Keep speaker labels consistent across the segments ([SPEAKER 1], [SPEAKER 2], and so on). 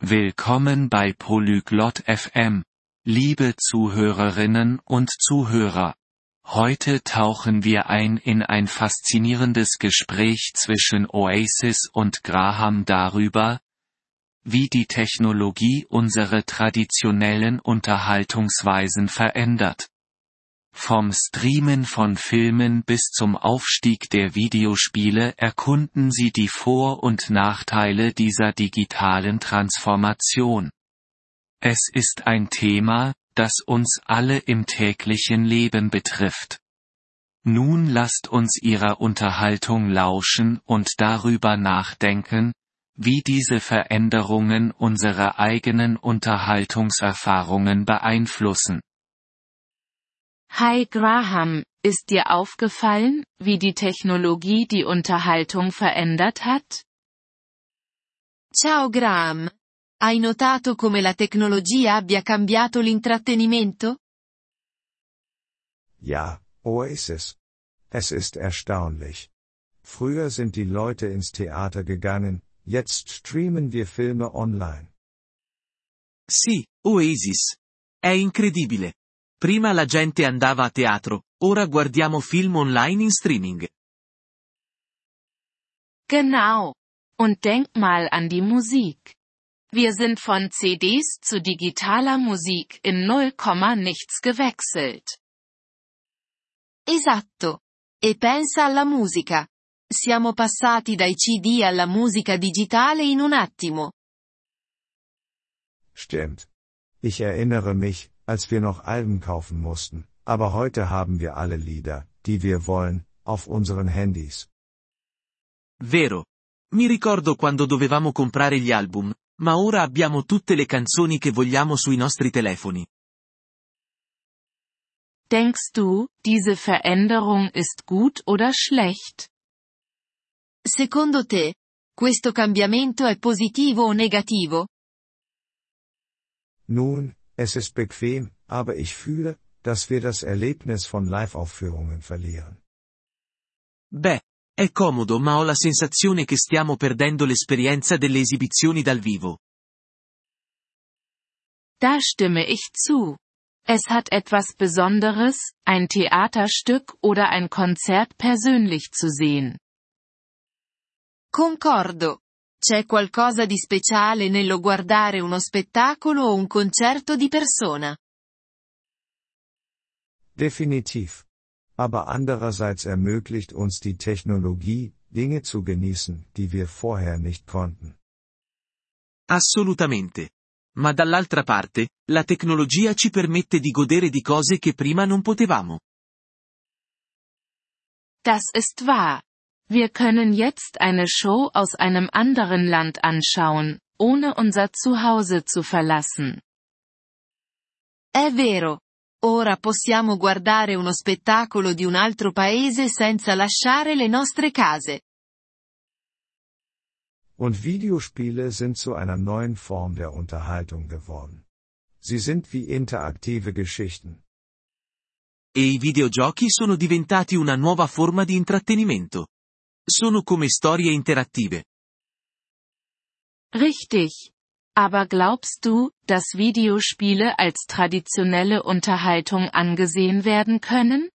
[SPEAKER 1] Willkommen bei Polyglot FM. Liebe Zuhörerinnen und Zuhörer. Heute tauchen wir ein in ein faszinierendes Gespräch zwischen Oasis und Graham darüber, wie die Technologie unsere traditionellen Unterhaltungsweisen verändert. Vom Streamen von Filmen bis zum Aufstieg der Videospiele erkunden sie die Vor- und Nachteile dieser digitalen Transformation. Es ist ein Thema, das uns alle im täglichen Leben betrifft. Nun lasst uns ihrer Unterhaltung lauschen und darüber nachdenken, wie diese Veränderungen unsere eigenen Unterhaltungserfahrungen beeinflussen.
[SPEAKER 2] Hi Graham, ist dir aufgefallen, wie die Technologie die Unterhaltung verändert hat?
[SPEAKER 3] Ciao Graham. Hai notato come la tecnologia abbia cambiato l'intrattenimento?
[SPEAKER 4] Ja, Oasis. Es ist erstaunlich. Früher sind die Leute ins Theater gegangen, jetzt streamen wir Filme online.
[SPEAKER 5] Sì, Oasis. È incredibile. Prima la gente andava a teatro, ora guardiamo film online in streaming.
[SPEAKER 2] Genau. Und denk mal an die Musik. Wir sind von CDs zu digitaler Musik in 0, nichts gewechselt.
[SPEAKER 3] Esatto. E pensa alla musica. Siamo passati dai CD alla musica digitale in un attimo.
[SPEAKER 4] Stimmt. Ich erinnere mich, als wir noch Alben kaufen mussten, aber heute haben wir alle Lieder, die wir wollen, auf unseren Handys.
[SPEAKER 5] Vero. Mi ricordo quando dovevamo comprare gli album, ma ora abbiamo tutte le canzoni che vogliamo sui nostri telefoni.
[SPEAKER 2] Denkst du, diese Veränderung ist gut oder schlecht?
[SPEAKER 3] Secondo te, questo cambiamento è positivo o negativo?
[SPEAKER 4] Nun, es ist bequem, aber ich fühle, dass wir das Erlebnis von Live-Aufführungen verlieren.
[SPEAKER 5] Beh, è comodo ma ho la sensazione che stiamo perdendo l'esperienza delle esibizioni dal vivo.
[SPEAKER 2] Da stimme ich zu. Es hat etwas Besonderes, ein Theaterstück oder ein Konzert persönlich zu sehen.
[SPEAKER 3] Concordo. C'è qualcosa di speciale nello guardare uno spettacolo o un concerto di persona.
[SPEAKER 4] Definitiv. Aber andererseits ermöglicht uns die Technologie, Dinge zu genießen, die wir vorher nicht konnten.
[SPEAKER 5] Assolutamente. Ma dall'altra parte, la tecnologia ci permette di godere di cose che prima non potevamo.
[SPEAKER 2] Das ist wahr. Wir können jetzt eine Show aus einem anderen Land anschauen, ohne unser Zuhause zu verlassen.
[SPEAKER 3] È vero. Ora possiamo guardare uno spettacolo di un altro paese senza lasciare le nostre case.
[SPEAKER 4] Und Videospiele sind zu einer neuen Form der Unterhaltung geworden. Sie sind wie interaktive Geschichten.
[SPEAKER 5] E i videogiochi sono diventati una nuova forma di intrattenimento. Sono come storie interattive.
[SPEAKER 2] Richtig. Aber glaubst du, dass Videospiele als traditionelle Unterhaltung angesehen werden können?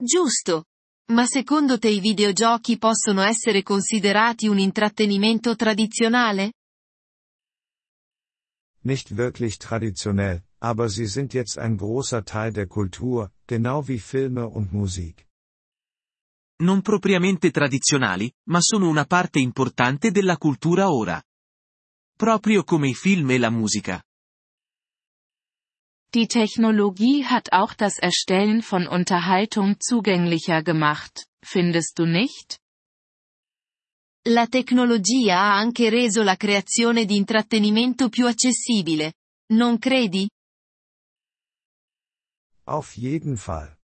[SPEAKER 3] Giusto. Ma secondo te i videogiochi possono essere considerati un intrattenimento tradizionale?
[SPEAKER 4] Nicht wirklich traditionell, aber sie sind jetzt ein großer Teil der Kultur, genau wie Filme und Musik.
[SPEAKER 5] Non propriamente tradizionali, ma sono una parte importante della cultura ora. Proprio come i film e la musica.
[SPEAKER 2] Die Technologie hat auch das Erstellen von Unterhaltung zugänglicher gemacht, findest du nicht?
[SPEAKER 3] La tecnologia ha anche reso la creazione di intrattenimento più accessibile. Non credi?
[SPEAKER 4] Auf jeden Fall.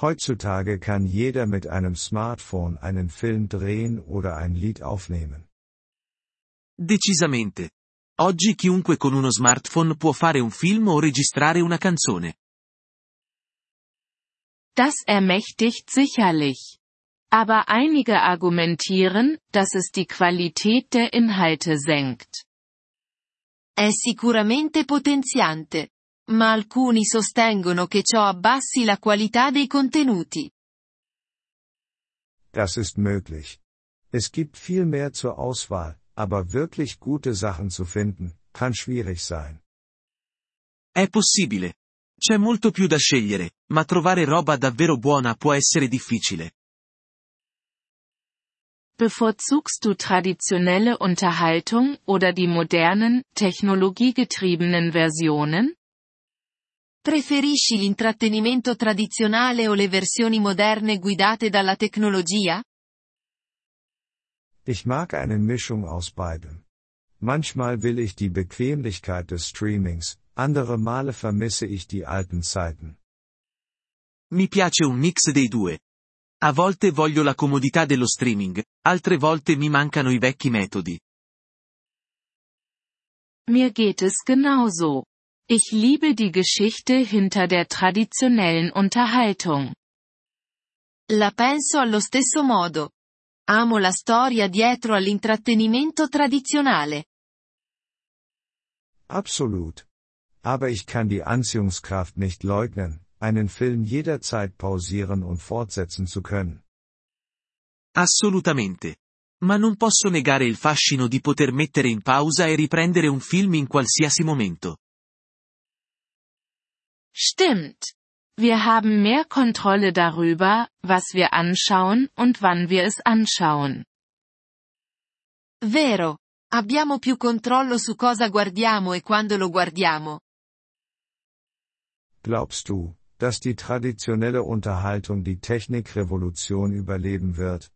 [SPEAKER 4] Heutzutage kann jeder mit einem Smartphone einen Film drehen oder ein Lied aufnehmen.
[SPEAKER 5] Decisamente. Oggi chiunque con uno smartphone può fare un film o registrare una canzone.
[SPEAKER 2] Das ermächtigt sicherlich. Aber einige argumentieren, dass es die Qualität der Inhalte senkt.
[SPEAKER 3] È sicuramente potenziante. Ma alcuni sostengono che ciò abbassi la qualità dei contenuti.
[SPEAKER 4] Das ist möglich. Es gibt viel mehr zur Auswahl, aber wirklich gute Sachen zu finden, kann schwierig sein.
[SPEAKER 5] È possibile. C'è molto più da scegliere, ma trovare roba davvero buona può essere difficile.
[SPEAKER 2] Bevorzugst du traditionelle Unterhaltung oder die modernen, technologiegetriebenen Versionen?
[SPEAKER 3] Preferisci l'intrattenimento tradizionale o le versioni moderne guidate dalla tecnologia?
[SPEAKER 4] Ich mag eine Mischung aus beidem. Manchmal will ich die Bequemlichkeit des Streamings, andere Male vermisse ich die alten Zeiten.
[SPEAKER 5] Mi piace un mix dei due. A volte voglio la comodità dello streaming, altre volte mi mancano i vecchi metodi.
[SPEAKER 2] Mir geht es genauso. Ich liebe die Geschichte hinter der traditionellen Unterhaltung.
[SPEAKER 3] La penso allo stesso modo. Amo la storia dietro all'intrattenimento tradizionale.
[SPEAKER 4] Absolut. Aber ich kann die Anziehungskraft nicht leugnen, einen Film jederzeit pausieren und fortsetzen zu können.
[SPEAKER 5] Assolutamente. Ma non posso negare il fascino di poter mettere in pausa e riprendere un film in qualsiasi momento.
[SPEAKER 2] Stimmt. Wir haben mehr Kontrolle darüber, was wir anschauen und wann wir es anschauen.
[SPEAKER 3] Vero. Abbiamo più controllo su cosa guardiamo e quando lo guardiamo.
[SPEAKER 4] Glaubst du, dass die traditionelle Unterhaltung die Technikrevolution überleben wird?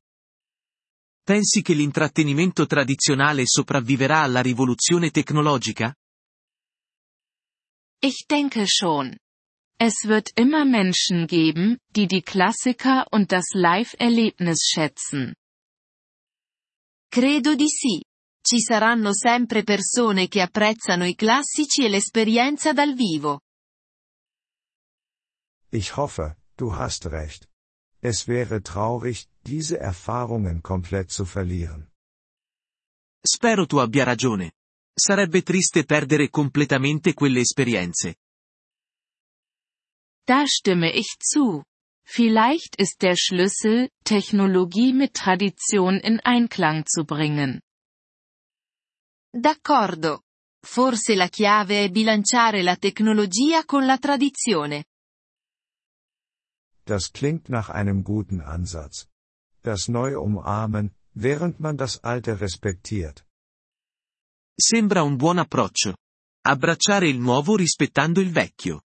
[SPEAKER 5] Pensi che l'intrattenimento tradizionale sopravviverà alla rivoluzione tecnologica?
[SPEAKER 2] Ich denke schon. Es wird immer Menschen geben, die die Klassiker und das Live-Erlebnis schätzen.
[SPEAKER 3] Credo di sì. Ci saranno sempre persone che apprezzano i classici e l'esperienza dal vivo.
[SPEAKER 4] Ich hoffe, du hast recht. Es wäre traurig, diese Erfahrungen komplett zu verlieren.
[SPEAKER 5] Spero tu abbia ragione. Sarebbe triste perdere completamente quelle esperienze.
[SPEAKER 2] Da stimme ich zu. Vielleicht ist der Schlüssel, Technologie mit Tradition in Einklang zu bringen.
[SPEAKER 3] D'accordo. Forse la chiave è bilanciare la tecnologia con la tradizione.
[SPEAKER 4] Das klingt nach einem guten Ansatz. Das Neue umarmen, während man das Alte respektiert.
[SPEAKER 5] Sembra un buon approccio. Abbracciare il nuovo rispettando il vecchio.